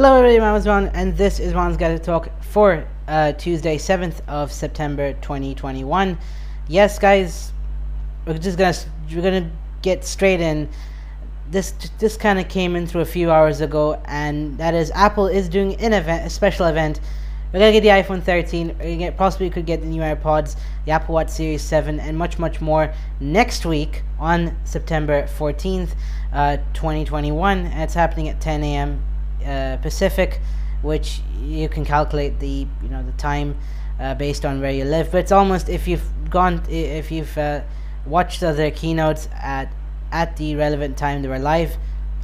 Hello everybody, my name is Ron, and this is Ron's Gadget Talk for uh, Tuesday, 7th of September 2021. Yes, guys, we're just gonna we're gonna get straight in. This this kind of came in through a few hours ago, and that is Apple is doing an event, a special event. We're gonna get the iPhone 13. We're get, possibly could get the new AirPods, the Apple Watch Series 7, and much much more next week on September 14th, uh, 2021. And it's happening at 10 a.m. Uh, Pacific, which you can calculate the you know the time uh, based on where you live. But it's almost if you've gone if you've uh, watched other keynotes at at the relevant time they were live,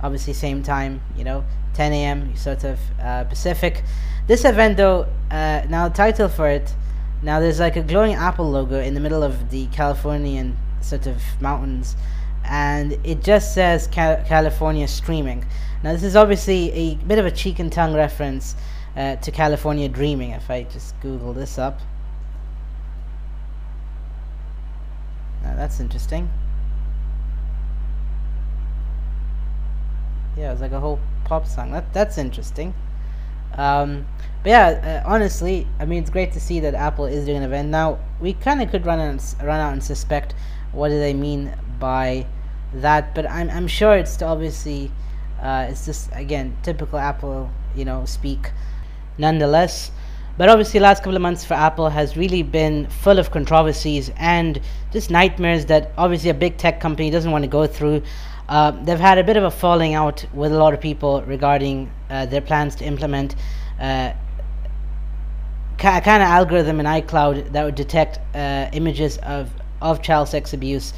obviously same time you know 10 a.m. sort of uh, Pacific. This event though uh, now the title for it now there's like a glowing Apple logo in the middle of the Californian sort of mountains and it just says Cal California streaming. Now this is obviously a bit of a cheek and tongue reference uh, to California dreaming. If I just Google this up, now that's interesting. Yeah, it's like a whole pop song. That that's interesting. Um, but yeah, uh, honestly, I mean, it's great to see that Apple is doing an event. Now, we kind of could run out, run out and suspect what do they mean by that, but I'm, I'm sure it's to obviously, uh, it's just, again, typical Apple, you know, speak nonetheless. But obviously, last couple of months for Apple has really been full of controversies and just nightmares that obviously a big tech company doesn't want to go through. Uh, they've had a bit of a falling out with a lot of people regarding uh, their plans to implement uh, a kind of algorithm in iCloud that would detect uh, images of, of child sex abuse,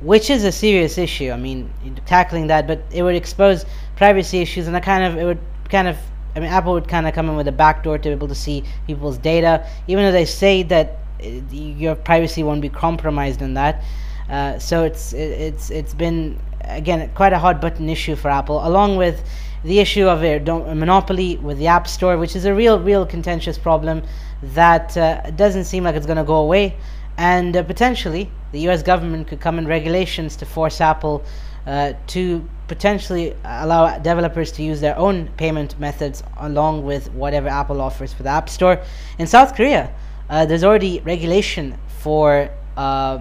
which is a serious issue. I mean, tackling that, but it would expose privacy issues, and a kind of it would kind of I mean, Apple would kind of come in with a backdoor to be able to see people's data, even though they say that uh, your privacy won't be compromised in that. Uh, so it's it's it's been again quite a hot button issue for Apple, along with the issue of a, a monopoly with the App Store, which is a real real contentious problem that uh, doesn't seem like it's going to go away, and uh, potentially the U.S. government could come in regulations to force Apple uh, to potentially allow developers to use their own payment methods along with whatever Apple offers for the App Store. In South Korea, uh, there's already regulation for uh,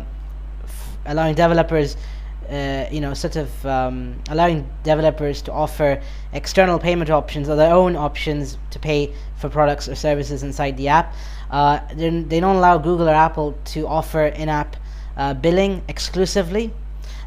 allowing developers uh, you know, sort of um, allowing developers to offer external payment options or their own options to pay for products or services inside the app. Uh, they don't allow Google or Apple to offer in-app uh, billing exclusively.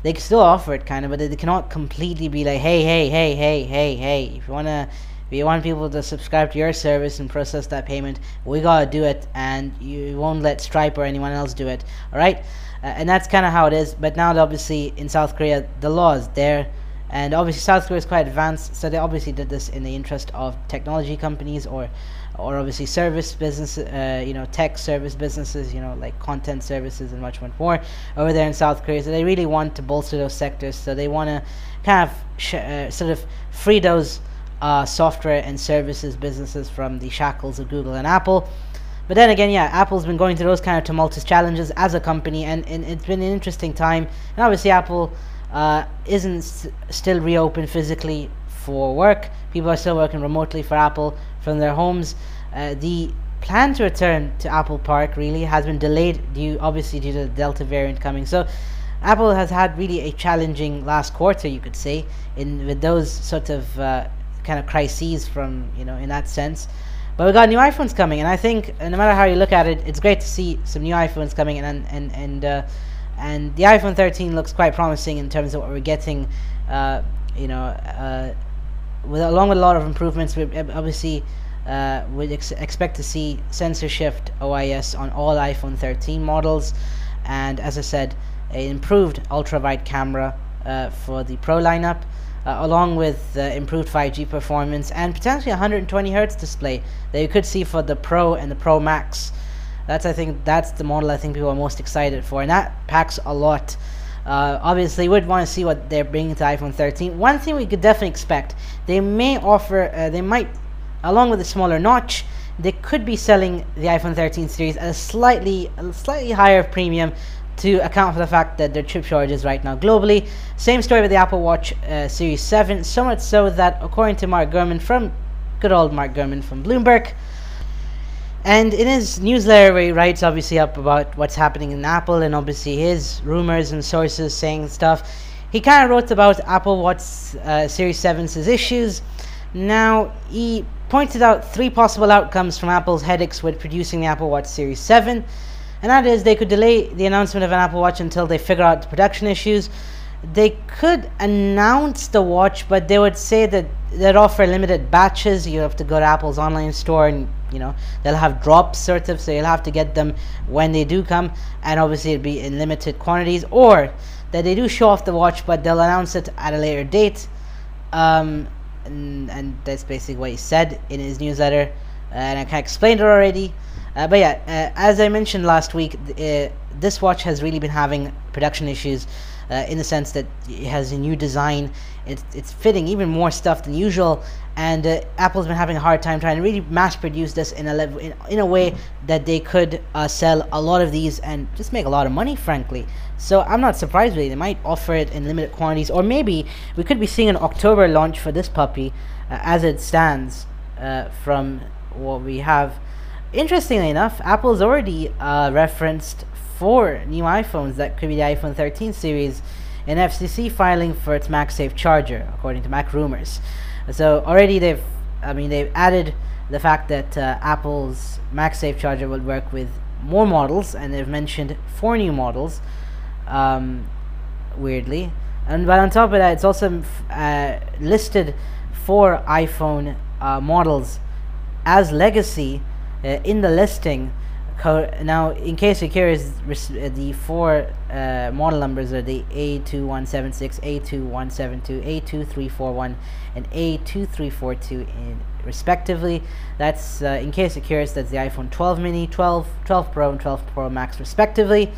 They can still offer it, kind of, but they cannot completely be like, hey, hey, hey, hey, hey, hey. If you wanna, if you want people to subscribe to your service and process that payment, we gotta do it, and you won't let Stripe or anyone else do it. All right. Uh, and that's kind of how it is. But now, obviously, in South Korea, the law is there, and obviously South Korea is quite advanced, so they obviously did this in the interest of technology companies or, or obviously service business, uh, you know, tech service businesses, you know, like content services and much much more over there in South Korea. So they really want to bolster those sectors. So they want to kind of uh, sort of free those uh, software and services businesses from the shackles of Google and Apple. But then again, yeah, Apple's been going through those kind of tumultuous challenges as a company, and, and it's been an interesting time. And obviously, Apple uh, isn't still reopened physically for work. People are still working remotely for Apple from their homes. Uh, the plan to return to Apple Park really has been delayed due, obviously, due to the Delta variant coming. So, Apple has had really a challenging last quarter, you could say, in with those sort of uh, kind of crises from you know in that sense. But we got new iPhones coming, and I think no matter how you look at it, it's great to see some new iPhones coming, and and and uh, and the iPhone 13 looks quite promising in terms of what we're getting. Uh, you know, uh, with along with a lot of improvements, we obviously uh, would ex expect to see sensor shift OIS on all iPhone 13 models, and as I said, an improved ultra wide camera uh, for the Pro lineup uh, along with uh, improved 5G performance and potentially 120 hertz display that you could see for the Pro and the Pro Max. That's I think that's the model I think people are most excited for, and that packs a lot. Uh, obviously, would want to see what they're bringing to iPhone 13. One thing we could definitely expect, they may offer, uh, they might, along with a smaller notch, they could be selling the iPhone 13 series at a slightly, a slightly higher premium to account for the fact that there are chip shortages right now globally. Same story with the Apple Watch uh, Series 7, so much so that according to Mark Gurman from good old Mark Gurman from Bloomberg. And in his newsletter, where he writes obviously up about what's happening in Apple and obviously his rumors and sources saying stuff, he kind of wrote about Apple Watch uh, Series 7's issues. Now, he pointed out three possible outcomes from Apple's headaches with producing the Apple Watch Series 7, and that is they could delay the announcement of an Apple Watch until they figure out the production issues. They could announce the watch, but they would say that they'd offer limited batches. You have to go to Apple's online store and you know they'll have drops sort of so you'll have to get them when they do come and obviously it'll be in limited quantities or that they do show off the watch but they'll announce it at a later date um, and, and, that's basically what he said in his newsletter and i kind of explained it already uh, but yeah uh, as i mentioned last week uh, this watch has really been having production issues uh, in the sense that it has a new design. It's, it's fitting even more stuff than usual, and uh, Apple's been having a hard time trying to really mass produce this in a level in, in a way that they could uh, sell a lot of these and just make a lot of money, frankly. So I'm not surprised really. They might offer it in limited quantities, or maybe we could be seeing an October launch for this puppy, uh, as it stands uh, from what we have. Interestingly enough, Apple's already uh, referenced four new iPhones that could be the iPhone 13 series an FCC filing for its MagSafe charger, according to MacRumors. So already they've, I mean, they've added the fact that uh, Apple's MagSafe charger will work with more models, and they've mentioned four new models. Um, weirdly, and but on top of that, it's also uh, listed four iPhone uh, models as legacy uh, in the listing now, in case you're curious, the four uh, model numbers are the A2176, A2172, A2341, and A2342 in respectively. That's, uh, in case you're curious, that's the iPhone 12 mini, 12, 12 Pro, and 12 Pro Max respectively.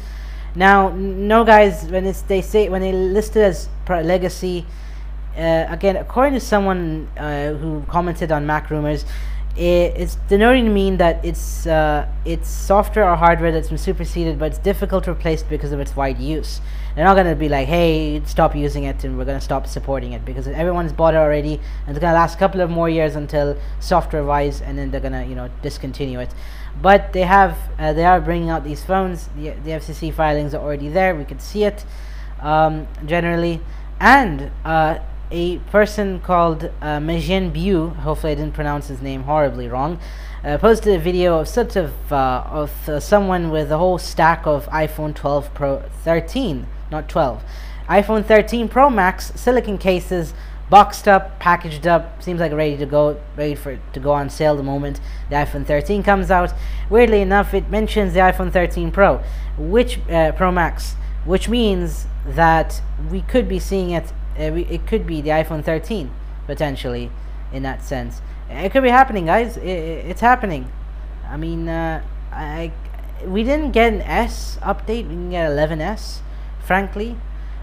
Now, no guys, when it's, they say, when they list it as legacy, uh, again, according to someone uh, who commented on MacRumors, it's denoting to mean that it's uh, it's software or hardware that's been superseded, but it's difficult to replace because of its wide use. They're not going to be like, hey, stop using it and we're going to stop supporting it because everyone's bought it already, and it's going to last a couple of more years until software-wise, and then they're going to you know discontinue it. But they have uh, they are bringing out these phones. The, the FCC filings are already there. We could see it um, generally, and uh, a person called uh, Majin Bu, hopefully I didn't pronounce his name horribly wrong, uh, posted a video of sort of uh, of uh, someone with a whole stack of iPhone 12 Pro 13, not 12, iPhone 13 Pro Max silicon cases, boxed up, packaged up, seems like ready to go, ready for to go on sale the moment the iPhone 13 comes out. Weirdly enough, it mentions the iPhone 13 Pro, which uh, Pro Max, which means that we could be seeing it it, could be the iPhone 13 potentially in that sense. It could be happening, guys. It, it, it's happening. I mean, uh, I we didn't get an S update. We didn't get 11s, frankly.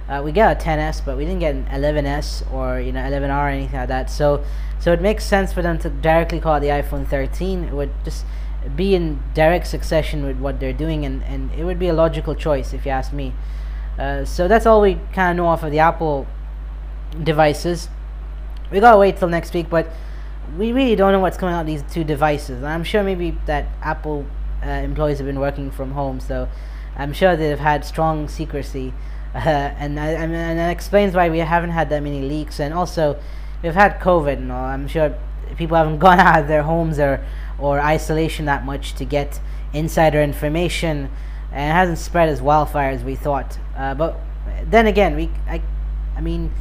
Uh, we got a 10s, but we didn't get an 11s or you know 11R or anything like that. So, so it makes sense for them to directly call the iPhone 13. It would just be in direct succession with what they're doing, and and it would be a logical choice if you ask me. Uh, so that's all we kind of know off of the Apple devices. We gotta wait till next week, but we really don't know what's coming out these two devices. I'm sure maybe that Apple uh, employees have been working from home, so I'm sure they've had strong secrecy, uh, and, I, and that explains why we haven't had that many leaks. And also, we've had COVID, and all. I'm sure people haven't gone out of their homes or or isolation that much to get insider information, and it hasn't spread as wildfire as we thought. Uh, but then again, we I, I mean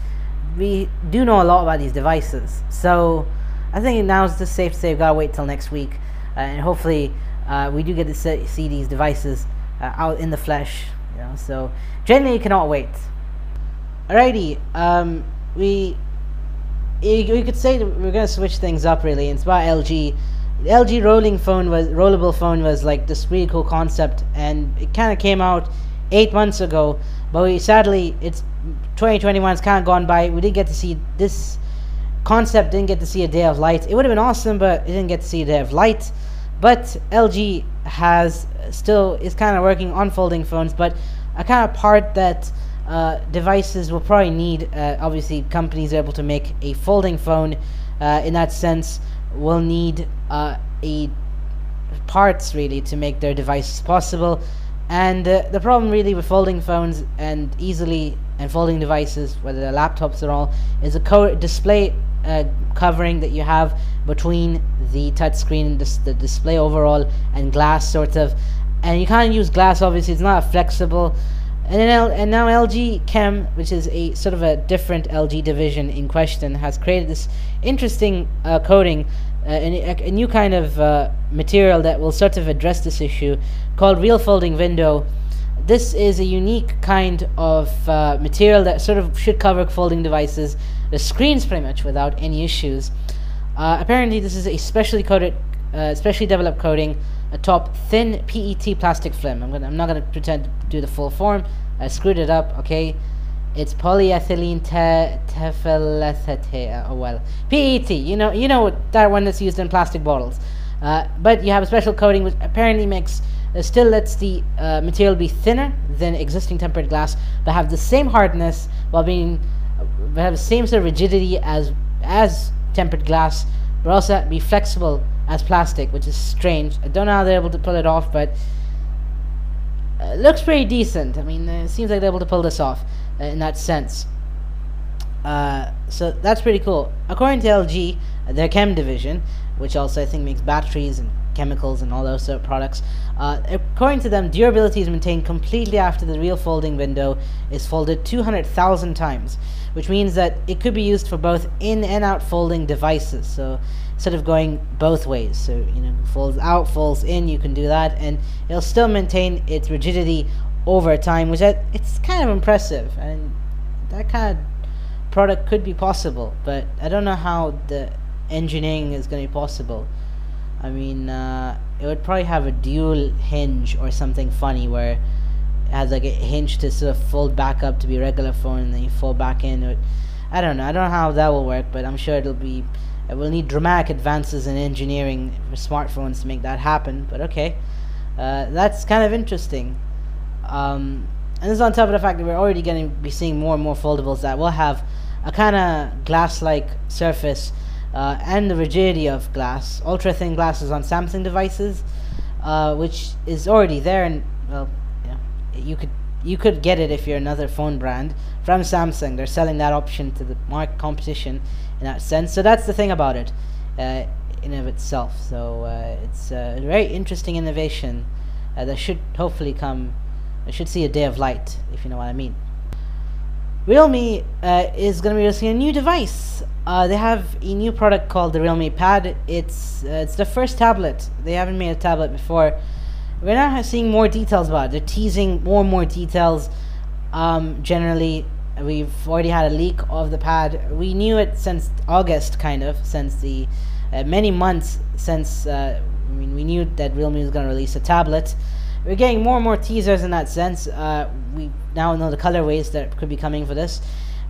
we do know a lot about these devices. So I think now is just safe to say we've got to wait till next week. Uh, and hopefully uh, we do get to see these devices uh, out in the flesh. You know, so generally cannot wait. Alrighty, um, we we could say we're gonna switch things up really. It's about LG. The LG rolling phone was rollable phone was like this really cool concept, and it kind of came out eight months ago. But we sadly it's 2021 has kind of gone by. We didn't get to see this concept, didn't get to see a day of light. It would have been awesome, but it didn't get to see a day of light. But LG has still is kind of working on folding phones, but a kind of part that uh, devices will probably need. Uh, obviously, companies able to make a folding phone uh, in that sense will need uh, a parts really to make their devices possible. And uh, the problem really with folding phones and easily and folding devices, whether they're laptops or all, is a co- display uh, covering that you have between the touchscreen, dis- the display overall, and glass sort of. And you can't use glass, obviously, it's not flexible. And, L- and now LG Chem, which is a sort of a different LG division in question, has created this interesting uh, coating, uh, a, a, new kind of uh, material that will sort of address this issue called Real Folding Window. This is a unique kind of uh, material that sort of should cover folding devices, the screens pretty much without any issues. Uh, apparently, this is a specially coated, uh, specially developed coating atop thin PET plastic film. I'm, gonna, I'm not going to pretend to do the full form. I screwed it up, okay? It's polyethylene te-. Oh well, PET. You know, you know that one that's used in plastic bottles. Uh, but you have a special coating which apparently makes uh, still lets the uh, material be thinner than existing tempered glass, but have the same hardness while being uh, but have the same sort of rigidity as as tempered glass, but also be flexible as plastic, which is strange. I don't know how they're able to pull it off, but uh, looks pretty decent. I mean, it seems like they're able to pull this off in that sense. Uh, so that's pretty cool. According to LG, their chem division, which also I think makes batteries and chemicals and all those sort of products, uh, according to them, durability is maintained completely after the real folding window is folded 200,000 times, which means that it could be used for both in and out folding devices. So instead of going both ways, so you know, folds out, folds in, you can do that, and it'll still maintain its rigidity over time, which I, it's kind of impressive, and that kind of product could be possible, but I don't know how the engineering is going to be possible. I mean, uh, it would probably have a dual hinge or something funny where it has like a hinge to sort of fold back up to be a regular phone and then you fold back in. It, I don't know. I don't know how that will work, but I'm sure it'll be. It will need dramatic advances in engineering for smartphones to make that happen. But okay, uh, that's kind of interesting. Um, and this is on top of the fact that we're already going to be seeing more and more foldables that will have a kind of glass-like surface uh, and the rigidity of glass, ultra thin glasses on Samsung devices, uh, which is already there, and well, you, you could you could get it if you're another phone brand from Samsung. They're selling that option to the market competition in that sense. So that's the thing about it, uh, in of itself. So uh, it's a very interesting innovation uh, that should hopefully come. It should see a day of light, if you know what I mean. Realme uh, is going to be releasing a new device. Uh, they have a new product called the Realme Pad. It's uh, it's the first tablet. They haven't made a tablet before. We're now seeing more details about it. They're teasing more and more details. Um, generally, we've already had a leak of the pad. We knew it since August, kind of, since the uh, many months since. Uh, I mean, we knew that Realme was going to release a tablet we're getting more and more teasers in that sense. Uh, we now know the colorways that could be coming for this.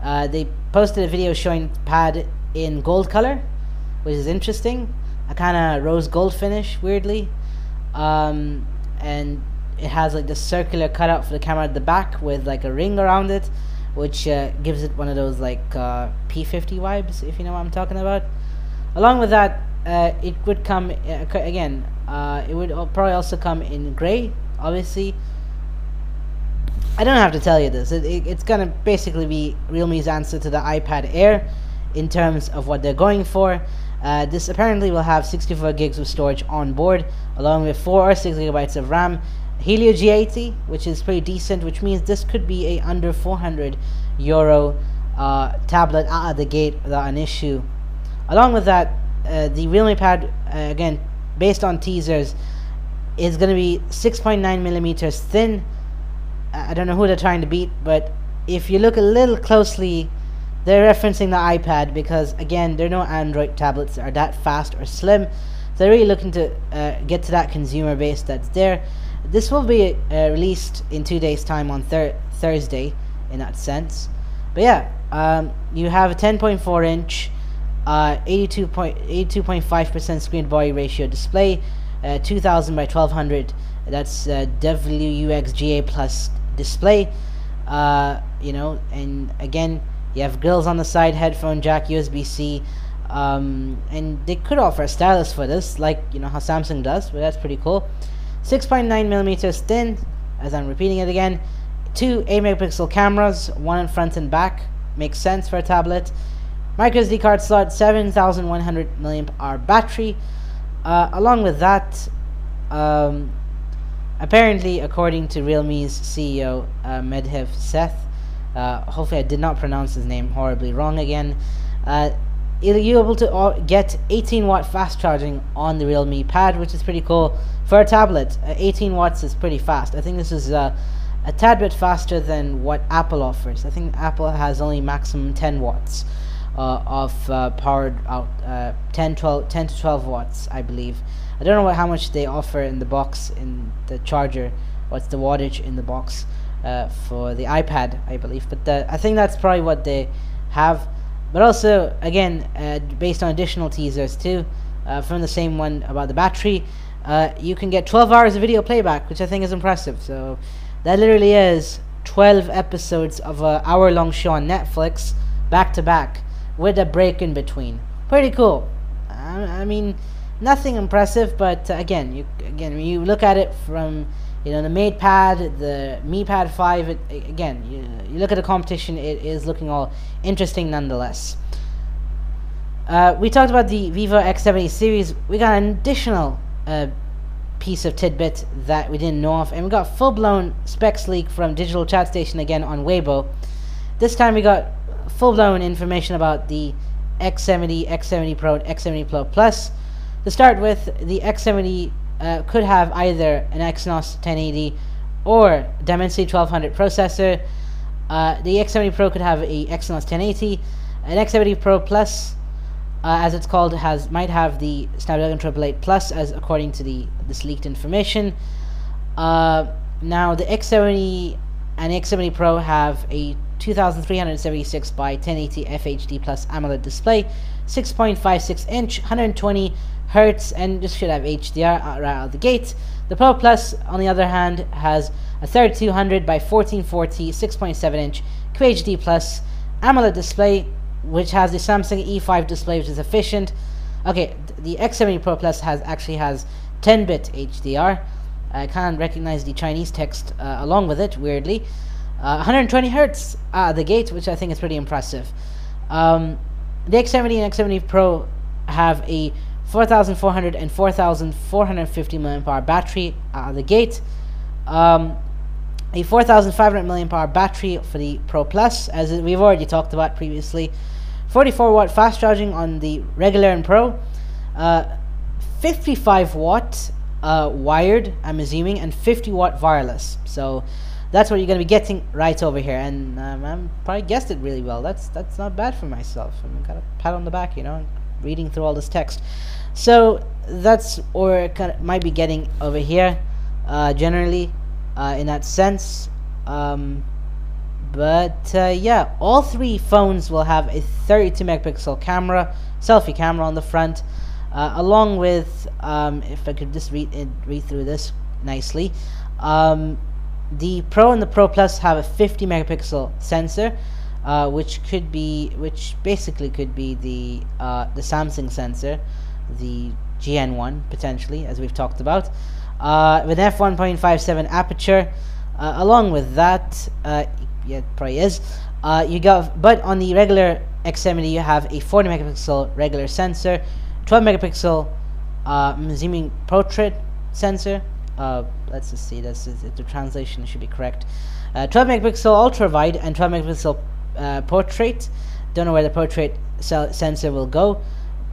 Uh, they posted a video showing pad in gold color, which is interesting. A kind of rose gold finish, weirdly. Um, and it has like the circular cutout for the camera at the back with like a ring around it, which uh, gives it one of those like uh, P50 vibes, if you know what I'm talking about. Along with that, uh, it would come uh, again. It would probably also come in gray, obviously. I don't have to tell you this. It, it, it's gonna basically be Realme's answer to the iPad Air in terms of what they're going for. Uh, this apparently will have 64 gigs of storage on board, along with 4 or 6 gigabytes of RAM. Helio G80, which is pretty decent, which means this could be a under 400 euro uh, tablet out of the gate without an issue. Along with that, uh, the Realme Pad, uh, again, based on teasers, is going to be 6.9 millimeters thin. I don't know who they're trying to beat, but if you look a little closely, they're referencing the iPad because, again, there are no Android tablets that are that fast or slim. So they're really looking to uh, get to that consumer base that's there. This will be uh, released in two days' time on thir- Thursday, in that sense. But yeah, um, you have a 10.4 inch uh, 82.5% screen body ratio display, uh, 2000 by 1200. That's uh, WUXGA plus display. Uh, you know, and again, you have grills on the side, headphone jack, USB C. Um, and they could offer a stylus for this, like you know how Samsung does, but that's pretty cool. 6.9 millimeters thin, as I'm repeating it again. Two 8 megapixel cameras, one in front and back, makes sense for a tablet. Micro SD card slot, 7100 milliamp hour battery. Uh, along with that, um, apparently, according to Realme's CEO uh, Madhav Sheth, uh, hopefully I did not pronounce his name horribly wrong again. Uh, you're able to uh, get 18 watt fast charging on the Realme Pad, which is pretty cool for a tablet. Uh, 18 watts is pretty fast. I think this is uh, a tad bit faster than what Apple offers. I think Apple has only maximum 10 watts of uh, powered out, uh, 10, 12, 10 to 12 watts, I believe. I don't know what, how much they offer in the box in the charger. What's the wattage in the box uh, for the iPad, I believe. But the, I think that's probably what they have. But also, again, uh, based on additional teasers too, uh, from the same one about the battery, uh, you can get 12 hours of video playback, which I think is impressive. So that literally is 12 episodes of an hour-long show on Netflix, back to back, with a break in between. Pretty cool. I, I mean, nothing impressive, but again, you again you look at it from you know the MatePad, the Mi Pad 5. It, again, you, you look at the competition; it is looking all interesting nonetheless. Uh, we talked about the Vivo X70 series. We got an additional uh, piece of tidbit that we didn't know of, and we got full-blown specs leak from Digital Chat Station again on Weibo. This time we got full-blown information about the X70, X70 Pro, and X70 Pro Plus. To start with, the X70 uh, could have either an Exynos 1080 or Dimensity 1200 processor. Uh, the X70 Pro could have a Exynos 1080. An X70 Pro Plus, uh, as it's called, has might have the Snapdragon 888 Plus, as according to the this leaked information. Uh, now the X70 and X70 Pro have a 2376 by 1080 FHD plus AMOLED display, 6.56 inch, 120 hertz, and this should have HDR right out of the gate. The Pro Plus, on the other hand, has a 3200 by 1440 6.7 inch QHD plus AMOLED display, which has the Samsung E5 display, which is efficient. Okay, the X70 Pro Plus has actually has 10-bit HDR. I can't recognize the Chinese text uh, along with it, weirdly. Uh, 120 hertz of the gate, which I think is pretty impressive. Um, the X70 and X70 Pro have a 4400 and 4450 mAh battery of the gate. Um, a 4500 mAh battery for the Pro Plus, as we've already talked about previously. 44 watt fast charging on the regular and Pro. Uh, 55 watt uh, wired, I'm assuming, and 50 watt wireless. So that's what you're going to be getting right over here. And um, I'm probably guessed it really well. That's that's not bad for myself. I'm got a pat on the back, you know, reading through all this text. So that's or kind of might be getting over here, uh, generally, uh, in that sense. Um, but uh, yeah, all three phones will have a 32 megapixel camera, selfie camera on the front, uh, along with um, if I could just read read through this nicely. Um, the Pro and the Pro Plus have a 50 megapixel sensor, uh, which could be, which basically could be the uh, the Samsung sensor the GN1 potentially, as we've talked about, uh, with f1.57 aperture. Uh, along with that, uh, yeah, probably is. Uh, you got, but on the regular X70, you have a 40 megapixel regular sensor, 12 megapixel, uh, I'm portrait sensor. Uh, let's just see. This is the translation should be correct. 12 megapixel ultra wide and 12 megapixel portrait. Don't know where the portrait sensor will go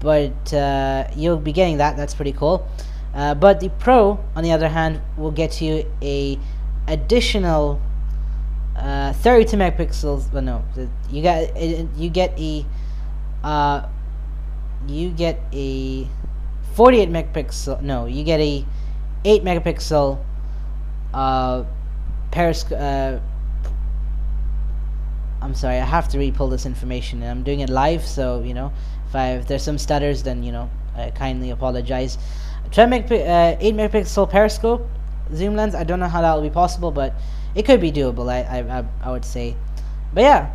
but uh, you'll be getting that. That's pretty cool. Uh, but the Pro, on the other hand, will get you a additional uh, 32 megapixels. Well, no, you get you get a uh, you get a 48 megapixel. No, you get a 8 megapixel uh, periscope. Uh, I'm sorry, I have to re-pull this information, and I'm doing it live, so you know if, I, if there's some stutters, then you know, I kindly apologize. 12 uh, 8 megapixel periscope zoom lens. I don't know how that will be possible, but it could be doable. I I, I would say, but yeah.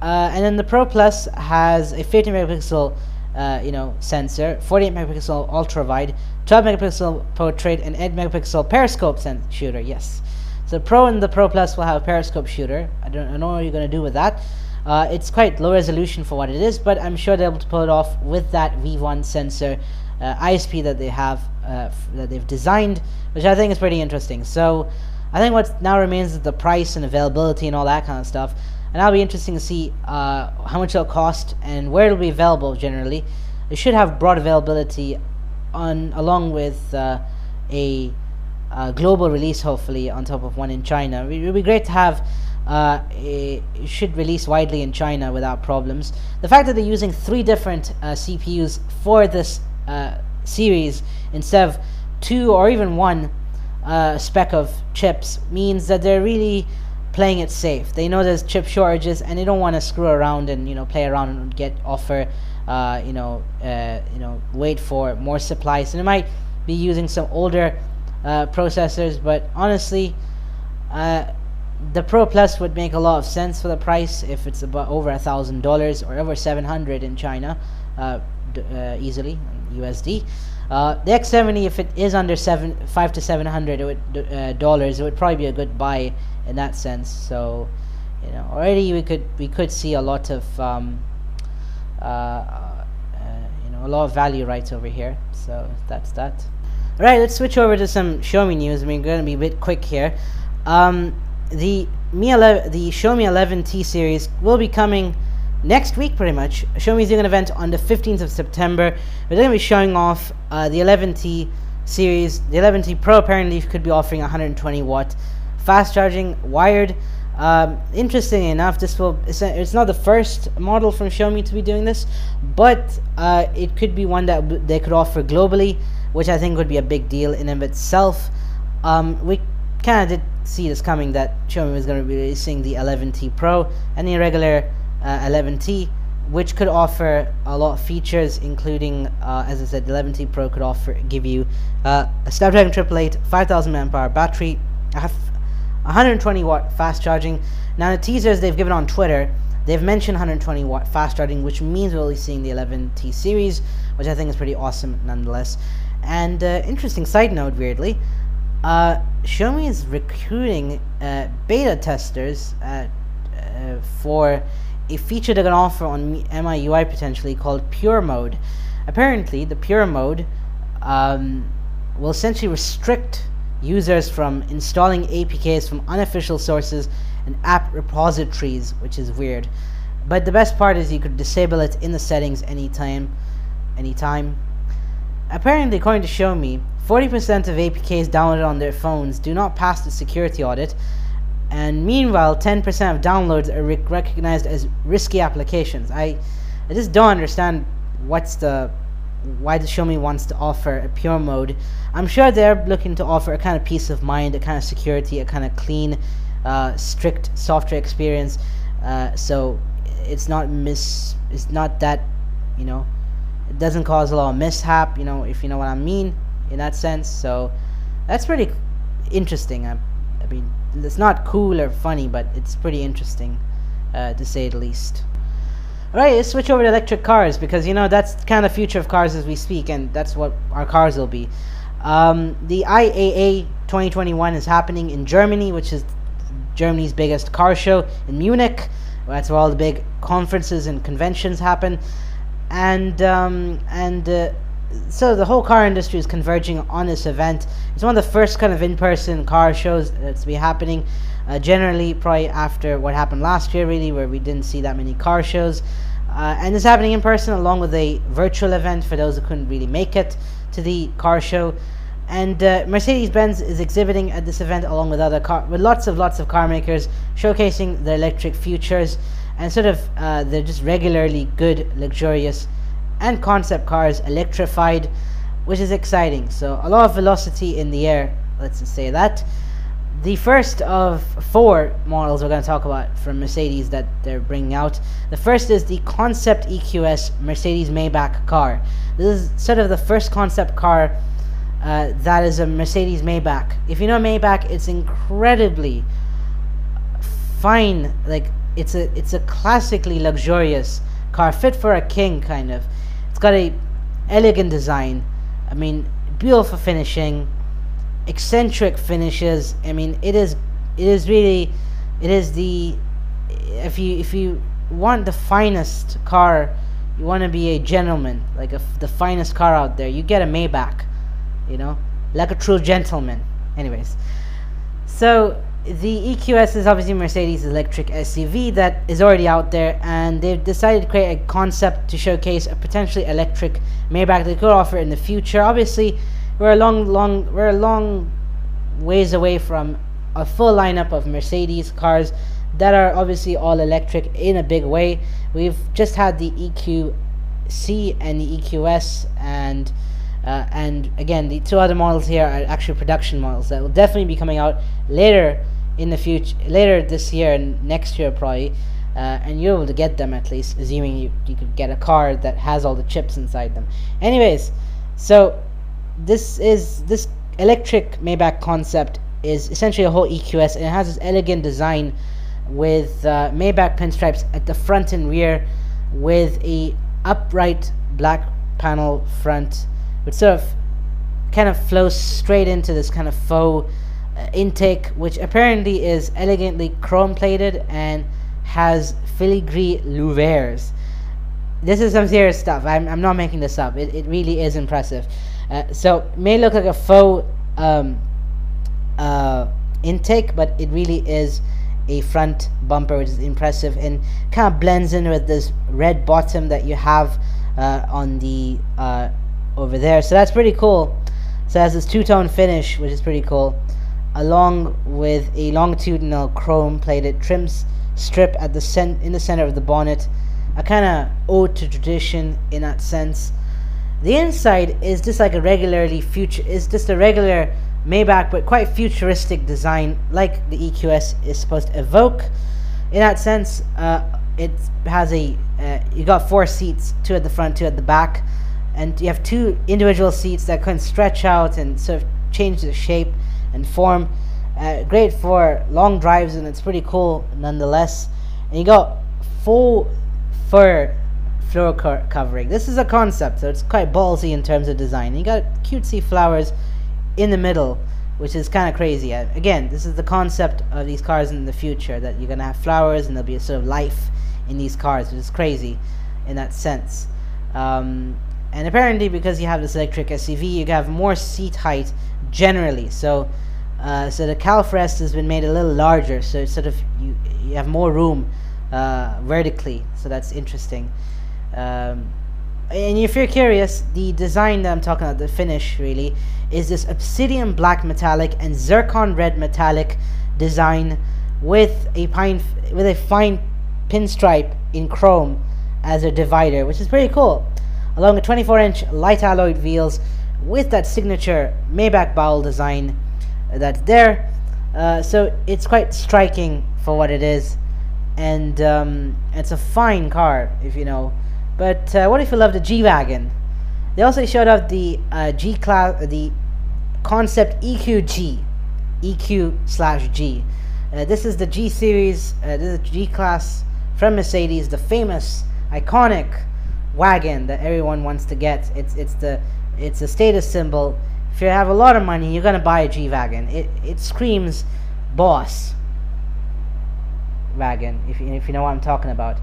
Uh, and then the Pro Plus has a 15 megapixel uh, you know, sensor, 48 megapixel ultra wide, 12 megapixel portrait, and 8 megapixel periscope shooter. Yes. So Pro and the Pro Plus will have a periscope shooter. I don't, I don't know what you're to do with that. Uh, it's quite low resolution for what it is, but I'm sure they're able to pull it off with that V1 sensor uh, ISP that they have uh, that they've designed, which I think is pretty interesting. So I think what now remains is the price and availability and all that kind of stuff. And that'll be interesting to see uh, how much it'll cost and where it'll be available generally. It should have broad availability on along with uh, a, a, global release, hopefully, on top of one in China. It would be great to have uh, it should release widely in China without problems. The fact that they're using three different uh, CPUs for this uh, series instead of two or even one uh, spec of chips means that they're really playing it safe. They know there's chip shortages and they don't want to screw around and you know play around and get offer uh, you know uh, you know wait for more supplies. And it might be using some older uh, processors, but honestly, uh, the Pro Plus would make a lot of sense for the price if it's about over a thousand dollars or over seven hundred in China, uh, uh, easily USD. The X70, if it is under seven, five to seven hundred dollars, it would probably be a good buy in that sense. So, you know, already we could we could see a lot of um, uh, uh, you know a lot of value right over here. So that's that. All right, let's switch over to some Xiaomi news. I mean, going to be a bit quick here. Um, the Mi 11, the Xiaomi 11T series will be coming next week pretty much. Xiaomi's doing an event on the 15th of September. They're going to be showing off uh, the 11T series. The 11T Pro apparently could be offering 120 watt fast charging wired. Um, interesting enough, this will it's, not the first model from Xiaomi to be doing this, but uh, it could be one that they could offer globally, which I think would be a big deal in and of itself. Um, we kind of did see this coming that Xiaomi was going to be releasing the 11T Pro and the regular uh, 11T, which could offer a lot of features, including, uh, as I said, the 11T Pro could offer give you uh, a Snapdragon 888, 5000 mAh battery, 120 watt fast charging. Now, the teasers they've given on Twitter, they've mentioned 120 watt fast charging, which means we'll be seeing the 11T series, which I think is pretty awesome nonetheless. And uh, interesting side note, weirdly, uh, Xiaomi is recruiting uh, beta testers uh, uh, for a feature they're going to offer on MIUI potentially called Pure Mode. Apparently, the Pure Mode um, will essentially restrict users from installing APKs from unofficial sources and app repositories, which is weird. But the best part is you could disable it in the settings anytime. Anytime. Apparently, according to Xiaomi, 40% of APKs downloaded on their phones do not pass the security audit, and meanwhile, 10% of downloads are recognized as risky applications. I, I just don't understand what's the why the Xiaomi wants to offer a pure mode. I'm sure they're looking to offer a kind of peace of mind, a kind of security, a kind of clean, uh, strict software experience. Uh, so it's not miss, it's not that, you know, it doesn't cause a lot of mishap. You know, if you know what I mean in that sense. So that's pretty interesting. I, I mean, it's not cool or funny, but it's pretty interesting uh, to say the least. Let's switch over to electric cars because you know that's kind of future of cars as we speak, and that's what our cars will be. Um, the IAA 2021 is happening in Germany, which is Germany's biggest car show in Munich. That's where all the big conferences and conventions happen, and um, and uh, so the whole car industry is converging on this event. It's one of the first kind of in-person car shows that's to be happening. Uh, generally, probably after what happened last year, really, where we didn't see that many car shows. Uh, and it's happening in person along with a virtual event for those who couldn't really make it to the car show. And uh, Mercedes-Benz is exhibiting at this event along with other car, with lots of lots of car makers showcasing their electric futures and sort of uh, they're just regularly good, luxurious and concept cars electrified, which is exciting. So a lot of velocity in the air, let's just say that. The first of four models we're going to talk about from Mercedes that they're bringing out. The first is the Concept EQS Mercedes Maybach car. This is sort of the first concept car uh, that is a Mercedes Maybach. If you know Maybach, it's incredibly fine. Like it's a it's a classically luxurious car, fit for a king kind of It's got a elegant design. I mean, beautiful finishing, eccentric finishes. I mean, it is it is really it is the if you if you want the finest car, you want to be a gentleman, like a, the finest car out there. You get a Maybach, you know, like a true gentleman. Anyways, so the EQS is obviously Mercedes electric SUV that is already out there, and they've decided to create a concept to showcase a potentially electric Maybach they could offer in the future. Obviously, we're a long, long, we're a long ways away from a full lineup of Mercedes cars that are obviously all electric in a big way. We've just had the EQC and the EQS, and uh, and again, the two other models here are actually production models that will definitely be coming out later in the future, later this year and next year probably. Uh, and you're able to get them at least, assuming you, you could get a car that has all the chips inside them. Anyways, so this is this electric Maybach concept is essentially a whole EQS and it has this elegant design with uh, Maybach pinstripes at the front and rear with a upright black panel front which sort of kind of flows straight into this kind of faux uh, intake which apparently is elegantly chrome plated and has filigree louvres this is some serious stuff. I'm, I'm not making this up. It, it really is impressive uh, so may look like a faux um, uh, intake but it really is a front bumper which is impressive and kind of blends in with this red bottom that you have uh, on the uh, over there. So that's pretty cool. So it has this two-tone finish which is pretty cool along with a longitudinal chrome plated trim strip at the cent in the center of the bonnet. A kind of ode to tradition in that sense the inside is just like a regularly future is just a regular Maybach, but quite futuristic design, like the EQS is supposed to evoke. In that sense, uh, it has a uh, you got four seats, two at the front, two at the back, and you have two individual seats that can stretch out and sort of change the shape and form. Uh, great for long drives, and it's pretty cool nonetheless. And you got full fur floor co covering. This is a concept, so it's quite ballsy in terms of design. You got cutesy flowers in the middle, which is kind of crazy. Uh, again, this is the concept of these cars in the future that you're gonna have flowers and there'll be a sort of life in these cars, which is crazy in that sense. Um, and apparently, because you have this electric SUV, you have more seat height generally. So, uh, so the Calfrest has been made a little larger, so it's sort of you you have more room uh, vertically. So that's interesting. Um, and if you're curious, the design that I'm talking about, the finish really, is this obsidian black metallic and zircon red metallic design with a pine with a fine pinstripe in chrome as a divider, which is pretty cool. Along with 24 inch light alloyed wheels with that signature Maybach bowl design that's there. Uh, so it's quite striking for what it is, and um, it's a fine car if you know but uh, what if you love the G-Wagon? They also showed off the uh, G-Class, uh, the concept EQG, EQ slash G. Uh, this is the G series, uh, this is the G-Class from Mercedes, the famous, iconic wagon that everyone wants to get. It's, it's, the, it's a status symbol. If you have a lot of money, you're to buy a G-Wagon. It, it screams boss wagon, if if you know what I'm talking about.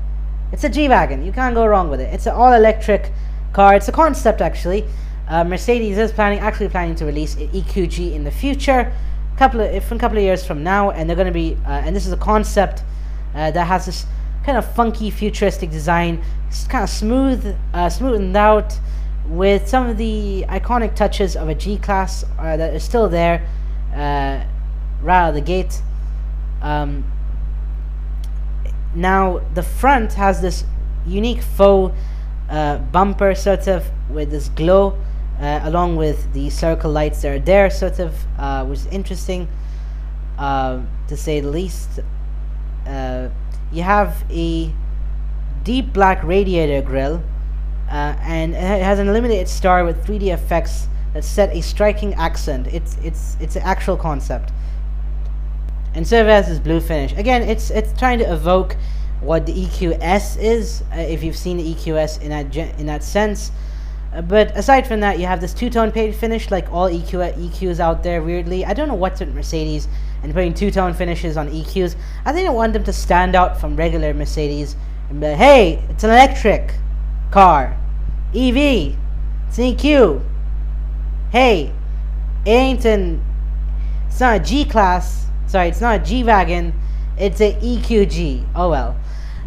It's a G-Wagon. You can't go wrong with it. It's an all-electric car. It's a concept, actually. Uh, Mercedes is planning, actually planning to release EQG in the future, couple of, if a couple of years from now, and they're going to be, uh, and this is a concept uh, that has this kind of funky, futuristic design. It's kind of smooth, uh, smoothened out, with some of the iconic touches of a G-Class uh, that is still there, uh, right out of the gate. Um, now the front has this unique faux uh, bumper sort of with this glow uh, along with the circle lights that are there sort of uh, which is interesting uh, to say the least. Uh, you have a deep black radiator grille uh, and it has an illuminated star with 3D effects that set a striking accent. It's it's it's an actual concept and so it this blue finish. Again, it's it's trying to evoke what the EQS is, uh, if you've seen the EQS in that in that sense. Uh, but aside from that, you have this two-tone paint finish, like all EQ EQs out there. Weirdly, I don't know what's with Mercedes and putting two-tone finishes on EQs. I think I want them to stand out from regular Mercedes and be like, "Hey, it's an electric car, EV, it's an EQ. Hey, it ain't an, it's not a G class. Sorry, it's not a G wagon. It's a EQG. Oh well."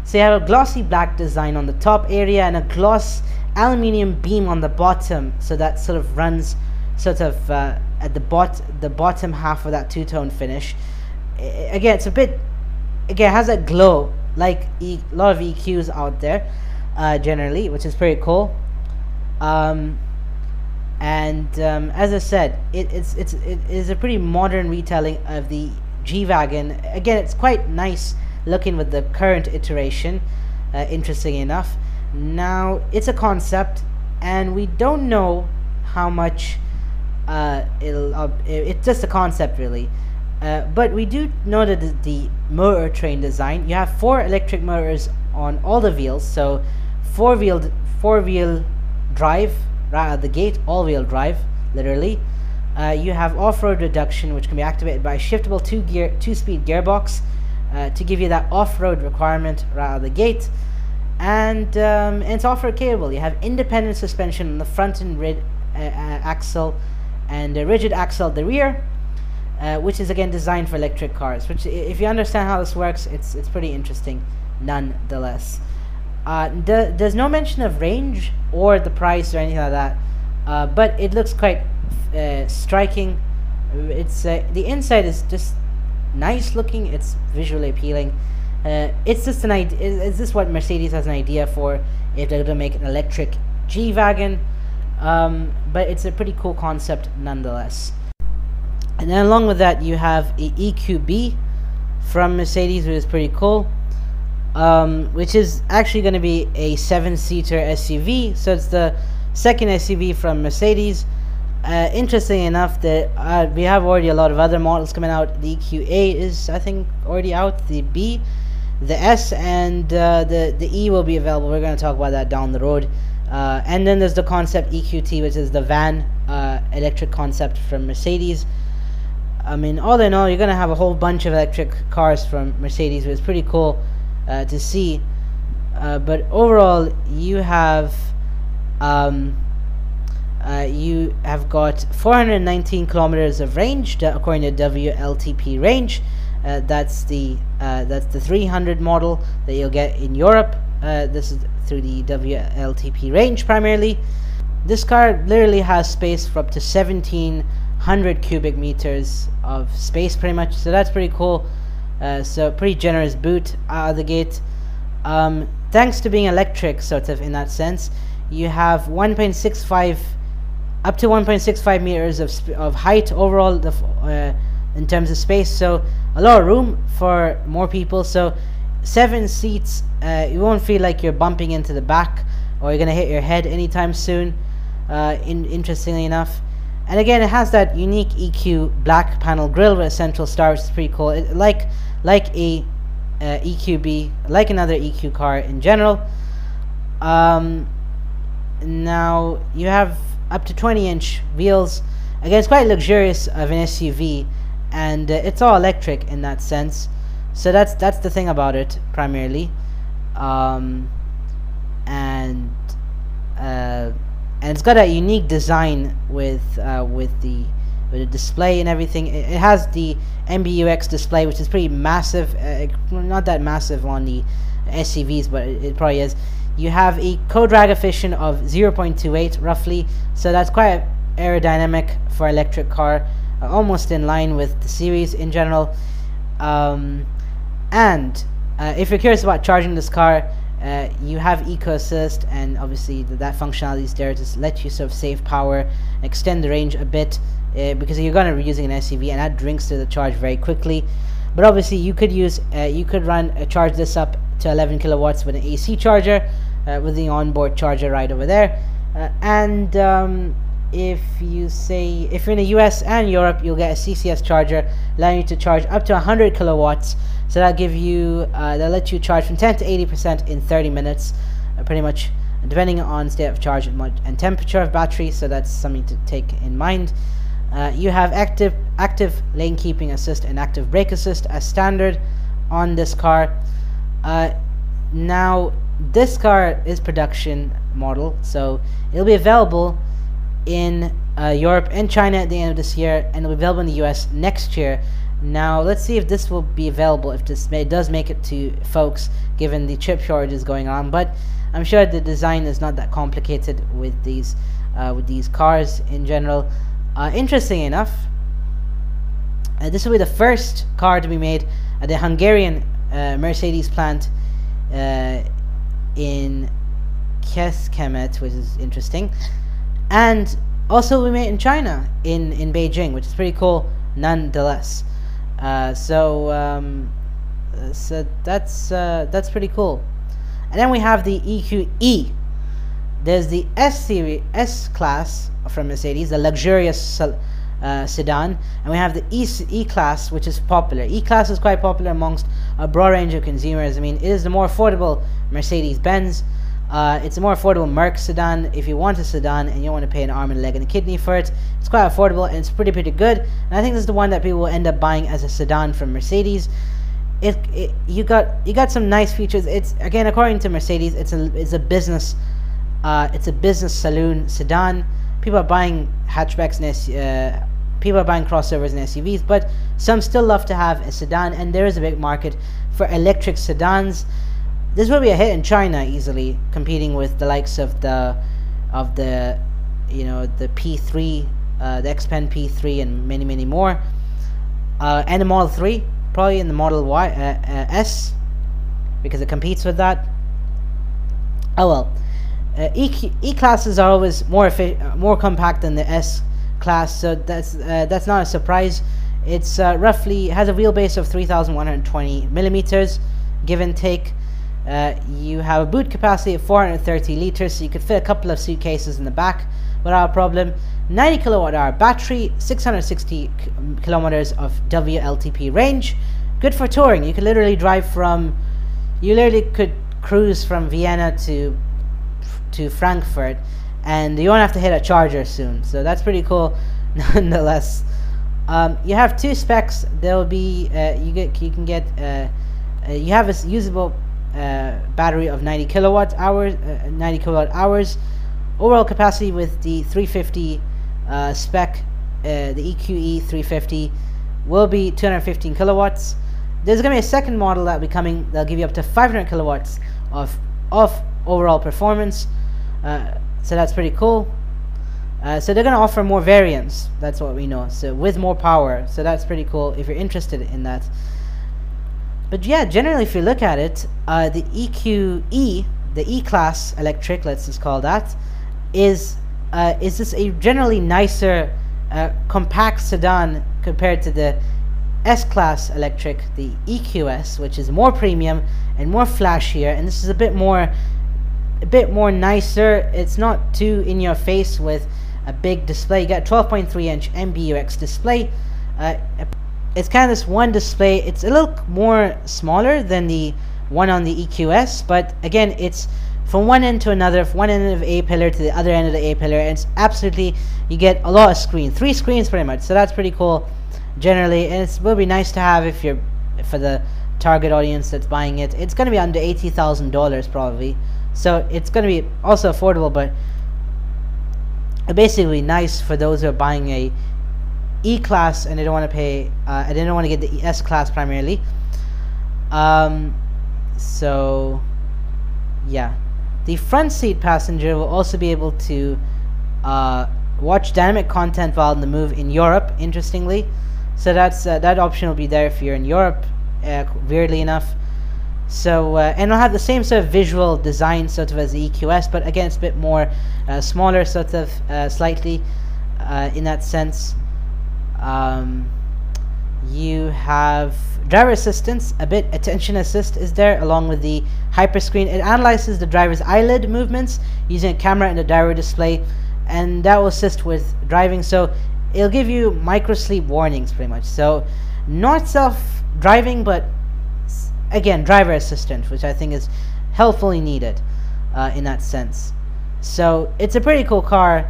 So you have a glossy black design on the top area and a gloss aluminium beam on the bottom so that sort of runs sort of uh, at the bot the bottom half of that two-tone finish I again it's a bit again has a glow like e a lot of EQs out there uh, generally which is pretty cool um, and um, as I said it, it's it's it is a pretty modern retelling of the G-Wagon. Again it's quite nice looking with the current iteration uh, interesting enough. Now it's a concept and we don't know how much uh, it'll uh, it's just a concept really. Uh, but we do know that the, motor train design you have four electric motors on all the wheels so four wheel four wheel drive right out the gate all wheel drive literally uh, you have off-road reduction which can be activated by a shiftable two gear two speed gearbox uh, to give you that off-road requirement right out of the gate and, um, and it's off-road capable. You have independent suspension on the front and rear uh, uh, axle and a rigid axle at the rear, uh, which is again designed for electric cars. Which, if you understand how this works, it's it's pretty interesting, nonetheless. Uh, there's no mention of range or the price or anything like that, but it looks quite uh, striking. It's uh, the inside is just nice looking. It's visually appealing. Uh, it's just an idea. Is this what Mercedes has an idea for if they're to make an electric G wagon? Um, but it's a pretty cool concept nonetheless. And then along with that, you have a EQB from Mercedes, which is pretty cool. Um, which is actually going to be a seven-seater SUV. So it's the second SUV from Mercedes. Uh, interesting enough that uh, we have already a lot of other models coming out. The EQA is, I think, already out. The B the S and uh, the the E will be available. We're going to talk about that down the road. Uh, and then there's the concept EQT, which is the van uh, electric concept from Mercedes. I mean, all in all, you're going to have a whole bunch of electric cars from Mercedes, which is pretty cool uh, to see. But overall, you have um, uh, you have got 419 kilometers of range, according to WLTP range. Uh, that's the uh, that's the 300 model that you'll get in Europe. Uh, this is through the WLTP range primarily. This car literally has space for up to 1700 cubic meters of space pretty much. So that's pretty cool. Uh, so pretty generous boot out of the gate. Um, thanks to being electric sort of in that sense, you have 1.65 up to 1.65 meters of, of height overall the, uh, in terms of space. So a lot of room for more people. So seven seats, uh, you won't feel like you're bumping into the back or you're gonna hit your head anytime soon. Uh, in, interestingly enough, and again, it has that unique EQ black panel grille with a central star, which is pretty cool. It, like like a uh, EQB, like another EQ car in general. Um, now you have up to 20 inch wheels. Again, it's quite luxurious of an SUV and uh, it's all electric in that sense. So that's that's the thing about it primarily. Um, and uh, and it's got a unique design with uh, with the with the display and everything. It, it, has the MBUX display which is pretty massive uh, not that massive on the SUVs but it, it probably is you have a co-drag efficient of 0.28 roughly so that's quite aerodynamic for electric car uh, almost in line with the series in general. Um, and uh, if you're curious about charging this car, uh, you have Eco Assist, and obviously th that functionality is there to let you sort of save power, extend the range a bit, uh, because you're going to be using an SUV, and that drinks to the charge very quickly. But obviously, you could use, uh, you could run uh, charge this up to 11 kilowatts with an AC charger, with the onboard charger right over there, and um, if you say if you're in the US and Europe you'll get a CCS charger allowing you to charge up to 100 kilowatts so that'll give you uh, that'll let you charge from 10 to 80 percent in 30 minutes uh, pretty much depending on state of charge and temperature of battery. So that's something to take in mind. Uh, you have active active lane keeping assist and active brake assist as standard on this car. Uh, now this car is production model, so it'll be available in uh, Europe and China at the end of this year, and it'll be available in the US next year. Now let's see if this will be available if this may, does make it to folks, given the chip shortages going on. But I'm sure the design is not that complicated with these uh, with these cars in general. Uh, interesting enough, uh, this will be the first car to be made at the Hungarian uh, Mercedes plant uh, in Kecskemét, which is interesting, and also we made in China in in Beijing, which is pretty cool nonetheless. Uh, so um, so that's uh, that's pretty cool. And then we have the EQE. There's the S series S class from Mercedes, the luxurious uh, sedan, and we have the E, e class, which is popular. E class is quite popular amongst a broad range of consumers. I mean, it is the more affordable Mercedes Benz. Uh, it's a more affordable Merc sedan. If you want a sedan and you don't want to pay an arm and a leg and a kidney for it, it's quite affordable and it's pretty pretty good. And I think this is the one that people will end up buying as a sedan from Mercedes. It, it you got you got some nice features. It's again according to Mercedes, it's a it's a business uh, it's a business saloon sedan. People are buying hatchbacks and uh, people are buying crossovers and SUVs, but some still love to have a sedan, and there is a big market for electric sedans. This will be a hit in China easily, competing with the likes of the of the you know the P3, uh, the Xpeng P3, and many many more, uh, and the Model 3, probably in the Model Y uh, uh S, because it competes with that. Oh well. Uh, e, e classes are always more more compact than the S class, so that's uh, that's not a surprise. It's uh, roughly has a wheelbase of 3,120 millimeters, give and take. Uh, you have a boot capacity of 430 liters, so you could fit a couple of suitcases in the back without a problem. 90 kilowatt hour battery, 660 kilometers of WLTP range. Good for touring. You could literally drive from, you literally could cruise from Vienna to to Frankfurt and you won't have to hit a charger soon. So that's pretty cool, nonetheless. Um, you have two specs. There will be uh, you get you can get uh, uh, you have a usable uh, battery of 90 kilowatt hours, uh, 90 kilowatt hours. Overall capacity with the 350 uh, spec, the EQE 350 will be 215 kilowatts. There's going to be a second model that will be coming. That'll give you up to 500 kilowatts of of overall performance. So that's pretty cool. Uh, so they're going to offer more variants. That's what we know. So with more power. So that's pretty cool if you're interested in that. But yeah, generally if you look at it, uh, the EQE, the E-Class electric, let's just call that, is uh, is this a generally nicer, uh, compact sedan compared to the S-Class electric, the EQS, which is more premium and more flashier, and this is a bit more a bit more nicer. It's not too in your face with a big display. You got 12.3 inch MBUX display. Uh, it's kind of this one display. It's a little more smaller than the one on the EQS, but again, it's from one end to another, from one end of A pillar to the other end of the A pillar. It's absolutely, you get a lot of screen, three screens pretty much. So that's pretty cool generally. And it will be nice to have if you're, for the target audience that's buying it. It's going to be under $80,000 probably. So it's going to be also affordable, but basically nice for those who are buying a E class and they don't want to pay. Uh, don't want to get the S class primarily. Um, so yeah, the front seat passenger will also be able to uh, watch dynamic content while on the move in Europe. Interestingly, so that's uh, that option will be there if you're in Europe. Uh, weirdly enough. So, uh, and it'll have the same sort of visual design sort of as the EQS, but again, it's a bit more uh, smaller, sort of uh, slightly uh, in that sense. Um, you have driver assistance, a bit attention assist is there, along with the hyper screen. It analyzes the driver's eyelid movements using a camera and a driver display, and that will assist with driving. So, it'll give you micro sleep warnings pretty much. So, not self driving, but again, driver assistant, which I think is helpfully needed. uh, in that sense. So it's a pretty cool car.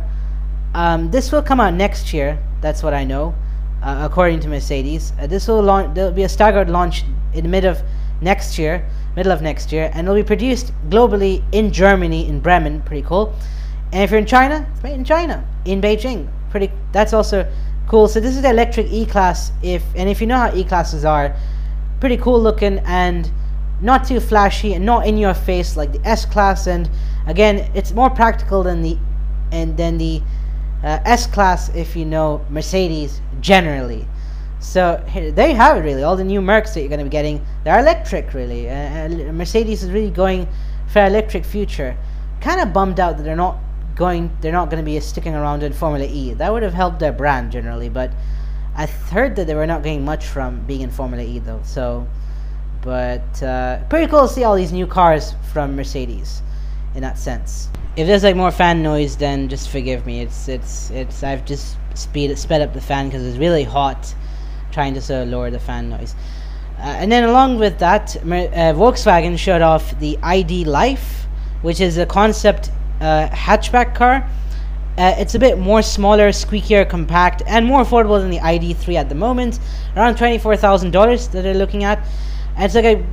Um, this will come out next year. That's what I know, uh, according to Mercedes. Uh, this will launch. There will be a staggered launch in the mid of next year, middle of next year, and it'll be produced globally in Germany, in Bremen. Pretty cool. And if you're in China, it's made in China, in Beijing. Pretty. That's also cool. So this is the electric E-Class. If and if you know how E-Classes are, pretty cool looking and not too flashy and not in your face like the S-Class. And again, it's more practical than the and than the uh, S-Class if you know Mercedes generally. So here, there you have it really. All the new Mercs that you're going to be getting, they're electric really. Uh, Mercedes is really going for electric future. Kind of bummed out that they're not going they're not going to be sticking around in Formula E. That would have helped their brand generally, but I heard that they were not getting much from being in Formula E though. So, but uh, pretty cool to see all these new cars from Mercedes, in that sense. If there's like more fan noise, then just forgive me. It's it's it's I've just speed sped up the fan because it's really hot, trying to sort of lower the fan noise. Uh, and then along with that, uh, Volkswagen showed off the ID Life, which is a concept uh, hatchback car. Uh, it's a bit more smaller, squeakier, compact, and more affordable than the ID3 at the moment. Around $24,000 that they're looking at. And it's like a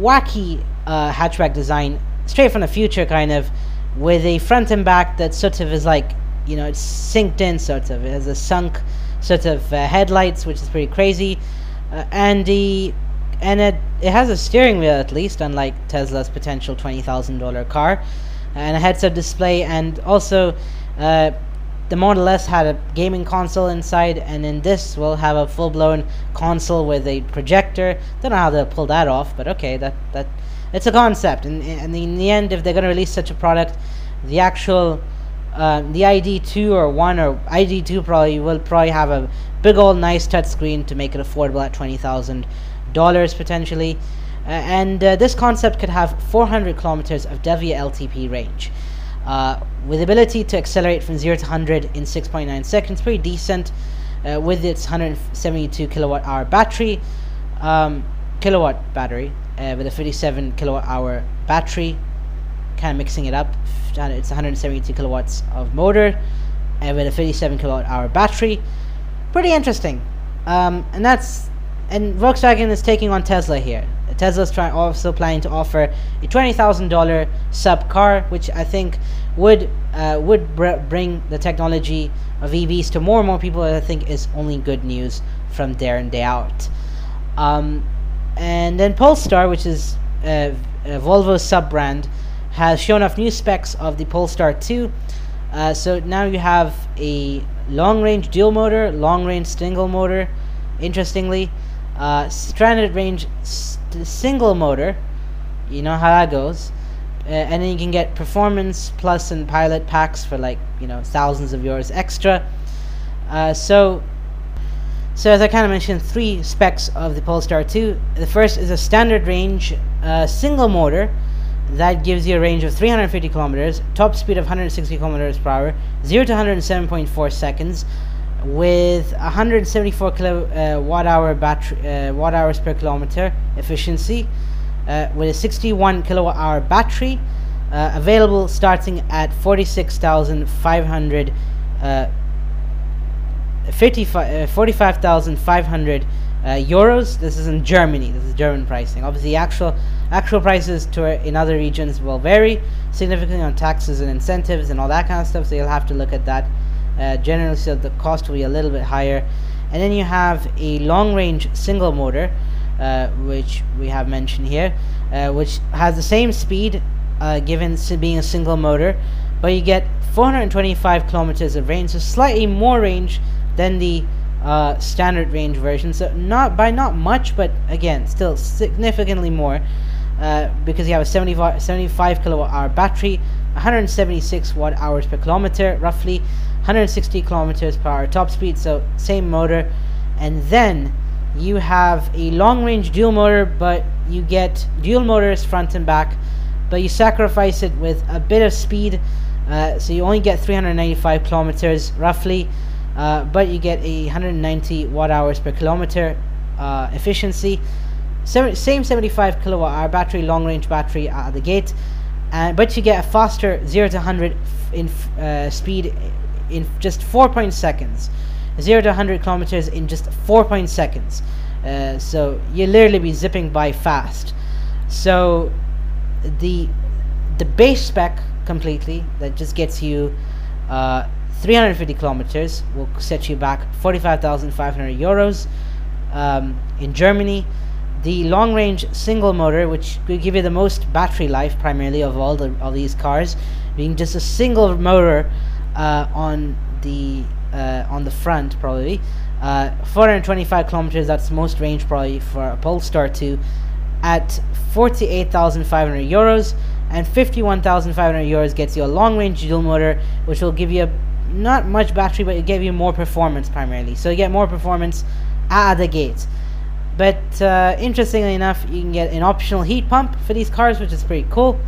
wacky uh, hatchback design, straight from the future, kind of, with a front and back that sort of is like, you know, it's synced in, sort of. It has a sunk sort of uh, headlights, which is pretty crazy. Uh, and the and it, it has a steering wheel at least, unlike Tesla's potential $20,000 car and a heads-up display and also uh, the Model S had a gaming console inside and in this we'll have a full-blown console with a projector. Don't know how they'll pull that off but okay that that it's a concept. And, and in the end if they're going to release such a product the actual uh, the ID2 or 1 or ID2 probably will probably have a big old nice touchscreen to make it affordable at $20,000 potentially. Uh, and uh, this concept could have 400 kilometers of WLTP range. Uh, with ability to accelerate from 0 to 100 in 6.9 seconds, pretty decent uh, with its 172 kilowatt hour battery, um, kilowatt battery, uh, with a 57 kilowatt hour battery, kind of mixing it up. It's 172 kilowatts of motor, and with a 57 kilowatt hour battery. Pretty interesting. Um, and that's and Volkswagen is taking on Tesla here. Tesla's trying also planning to offer a twenty thousand dollar sub car, which I think would uh, would br bring the technology of EVs to more and more people. I think is only good news from there and day out. Um, and then Polestar, which is uh, Volvo's sub brand, has shown off new specs of the Polestar 2. Uh, so now you have a long range dual motor, long range single motor. Interestingly, uh, stranded range single motor. You know how that goes. Uh, and then you can get performance plus and pilot packs for like you know thousands of euros extra. Uh, so, so as I kind of mentioned, three specs of the Polestar 2. The first is a standard range uh, single motor that gives you a range of 350 kilometers, top speed of 160 kilometers per hour, 0 to 107.4 seconds, with 174 kilowatt uh, hour battery uh, watt hours per kilometer efficiency uh, with a 61 kilowatt hour battery uh, available starting at 46,500 uh, 45,500 uh, euros. This is in Germany. This is German pricing. Obviously actual actual prices to in other regions will vary significantly on taxes and incentives and all that kind of stuff so you'll have to look at that uh, generally so the cost will be a little bit higher. And then you have a long range single motor uh, which we have mentioned here uh, which has the same speed uh, given being a single motor but you get 425 kilometers of range so slightly more range than the uh, standard range version. So not by not much but again still significantly more uh, because you have a 75, 75 kilowatt hour battery 176 watt hours per kilometer roughly 160 kilometers per hour top speed so same motor. And then you have a long range dual motor but you get dual motors front and back but you sacrifice it with a bit of speed. Uh, so you only get 395 kilometers roughly uh, but you get a 190 watt hours per kilometer uh, efficiency. Same 75 kilowatt hour battery long range battery out of the gate and but you get a faster 0 to 100 in uh, speed in just 4.0 seconds. 0 to 100 kilometers in just 4.0 seconds. Uh, so you literally be zipping by fast. So the the base spec completely that just gets you uh, 350 kilometers will set you back 45,500 euros um, in Germany. The long range single motor which will give you the most battery life primarily of all the all these cars being just a single motor on the uh, on the front probably. Uh, 425 kilometers that's most range probably for a Polestar 2 at 48,500 euros and 51,500 euros gets you a long range dual motor which will give you a, not much battery but it give you more performance primarily. So you get more performance out of the gate but uh, interestingly enough you can get an optional heat pump for these cars which is pretty cool.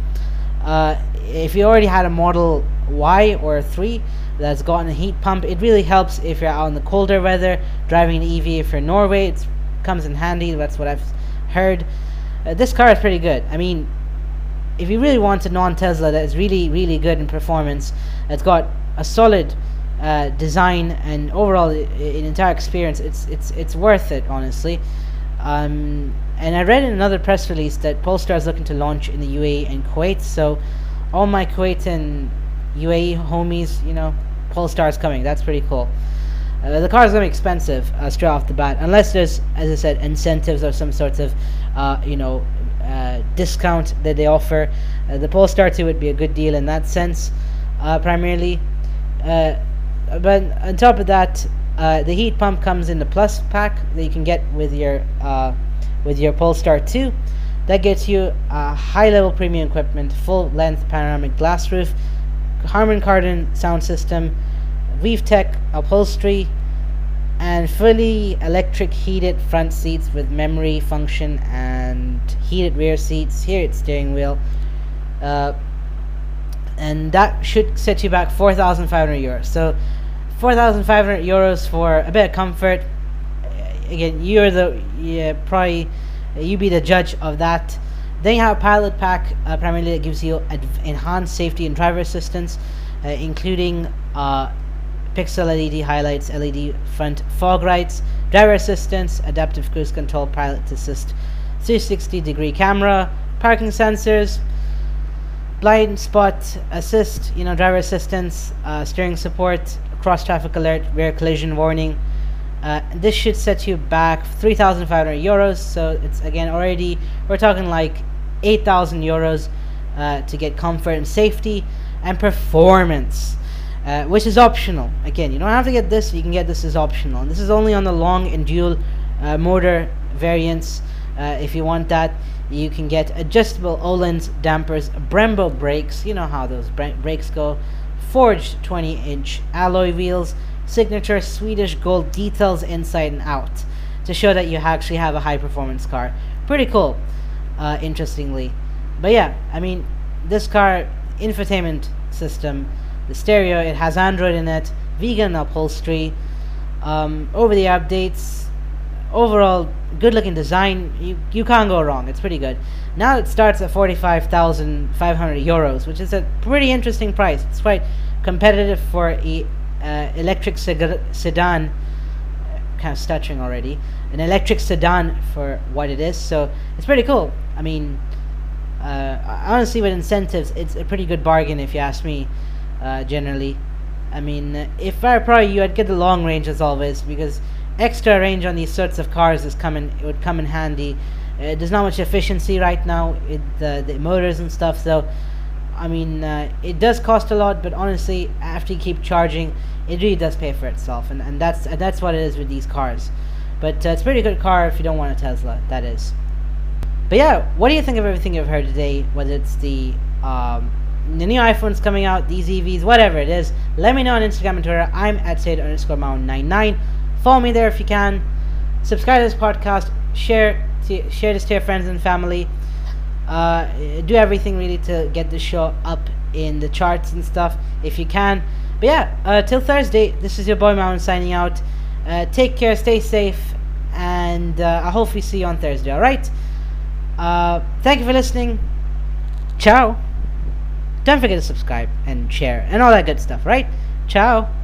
Uh, if you already had a model Y or a 3 that's gotten a heat pump it really helps if you're out in the colder weather driving an EV if you're in Norway it comes in handy that's what I've heard. Uh, this car is pretty good. I mean if you really want a non-Tesla that is really really good in performance it's got a solid uh, design and overall an entire experience it's it's it's worth it honestly. Um, and I read in another press release that Polestar is looking to launch in the UAE and Kuwait so all my Kuwait and UAE homies you know Polestar is coming that's pretty cool uh, the car is going to be expensive uh, straight off the bat unless there's as I said incentives or some sorts of uh, you know uh, discount that they offer. Uh, the Polestar 2 would be a good deal in that sense, uh, primarily. but on top of that, the heat pump comes in the plus pack that you can get with your with your Polestar 2. That gets you a high-level premium equipment, full-length panoramic glass roof, Harman Kardon sound system, WeaveTech upholstery, and fully electric heated front seats with memory function and heated rear seats. Heated steering wheel. Uh, and that should set you back 4,500 euros. So 4,500 euros for a bit of comfort. Again you're the yeah, probably you be the judge of that then you have a pilot pack uh, primarily that gives you enhanced safety and driver assistance uh, including uh, pixel LED highlights, LED front fog lights, driver assistance, adaptive cruise control, pilot assist, 360 degree camera, parking sensors, blind spot assist, you know, driver assistance, uh, steering support, cross traffic alert, rear collision warning. Uh, this should set you back 3,500 euros. So it's again already we're talking like 8,000 euros uh, to get comfort and safety and performance uh, which is optional. Again, you don't have to get this, you can get this as optional. And this is only on the long and dual uh, motor variants. Uh, if you want that, you can get adjustable Öhlins dampers, Brembo brakes, you know how those brakes go, forged 20 inch alloy wheels, signature Swedish gold details inside and out to show that you actually have a high performance car. Pretty cool, uh, interestingly. But yeah, I mean, this car, infotainment system, the stereo it has android in it vegan upholstery um, over the updates overall good looking design you, you can't go wrong it's pretty good now it starts at 45,500 euros which is a pretty interesting price it's quite competitive for a uh, electric sedan kind of stuttering already an electric sedan for what it is so it's pretty cool I mean uh, honestly with incentives it's a pretty good bargain if you ask me uh, generally. I mean, if I were probably you, I'd get the long range as always because extra range on these sorts of cars is coming. It would come in handy. Uh, there's not much efficiency right now with the, the motors and stuff, so I mean, uh, it does cost a lot, but honestly, after you keep charging, it really does pay for itself, and, and that's and that's what it is with these cars. But uh, it's a pretty good car if you don't want a Tesla, that is. But yeah, what do you think of everything you've heard today? Whether it's the um, the new iPhone's coming out, these EVs, whatever it is, let me know on Instagram and Twitter. I'm at Sid underscore Mount99. Follow me there if you can. Subscribe to this podcast. Share to, share this to your friends and family. Uh, do everything really to get the show up in the charts and stuff if you can. But yeah, uh, till Thursday, this is your boy Mountain signing out. Uh, take care, stay safe, and I hope we see you on Thursday, alright? Uh, thank you for listening. Ciao. don't forget to subscribe and share and all that good stuff, right? Ciao.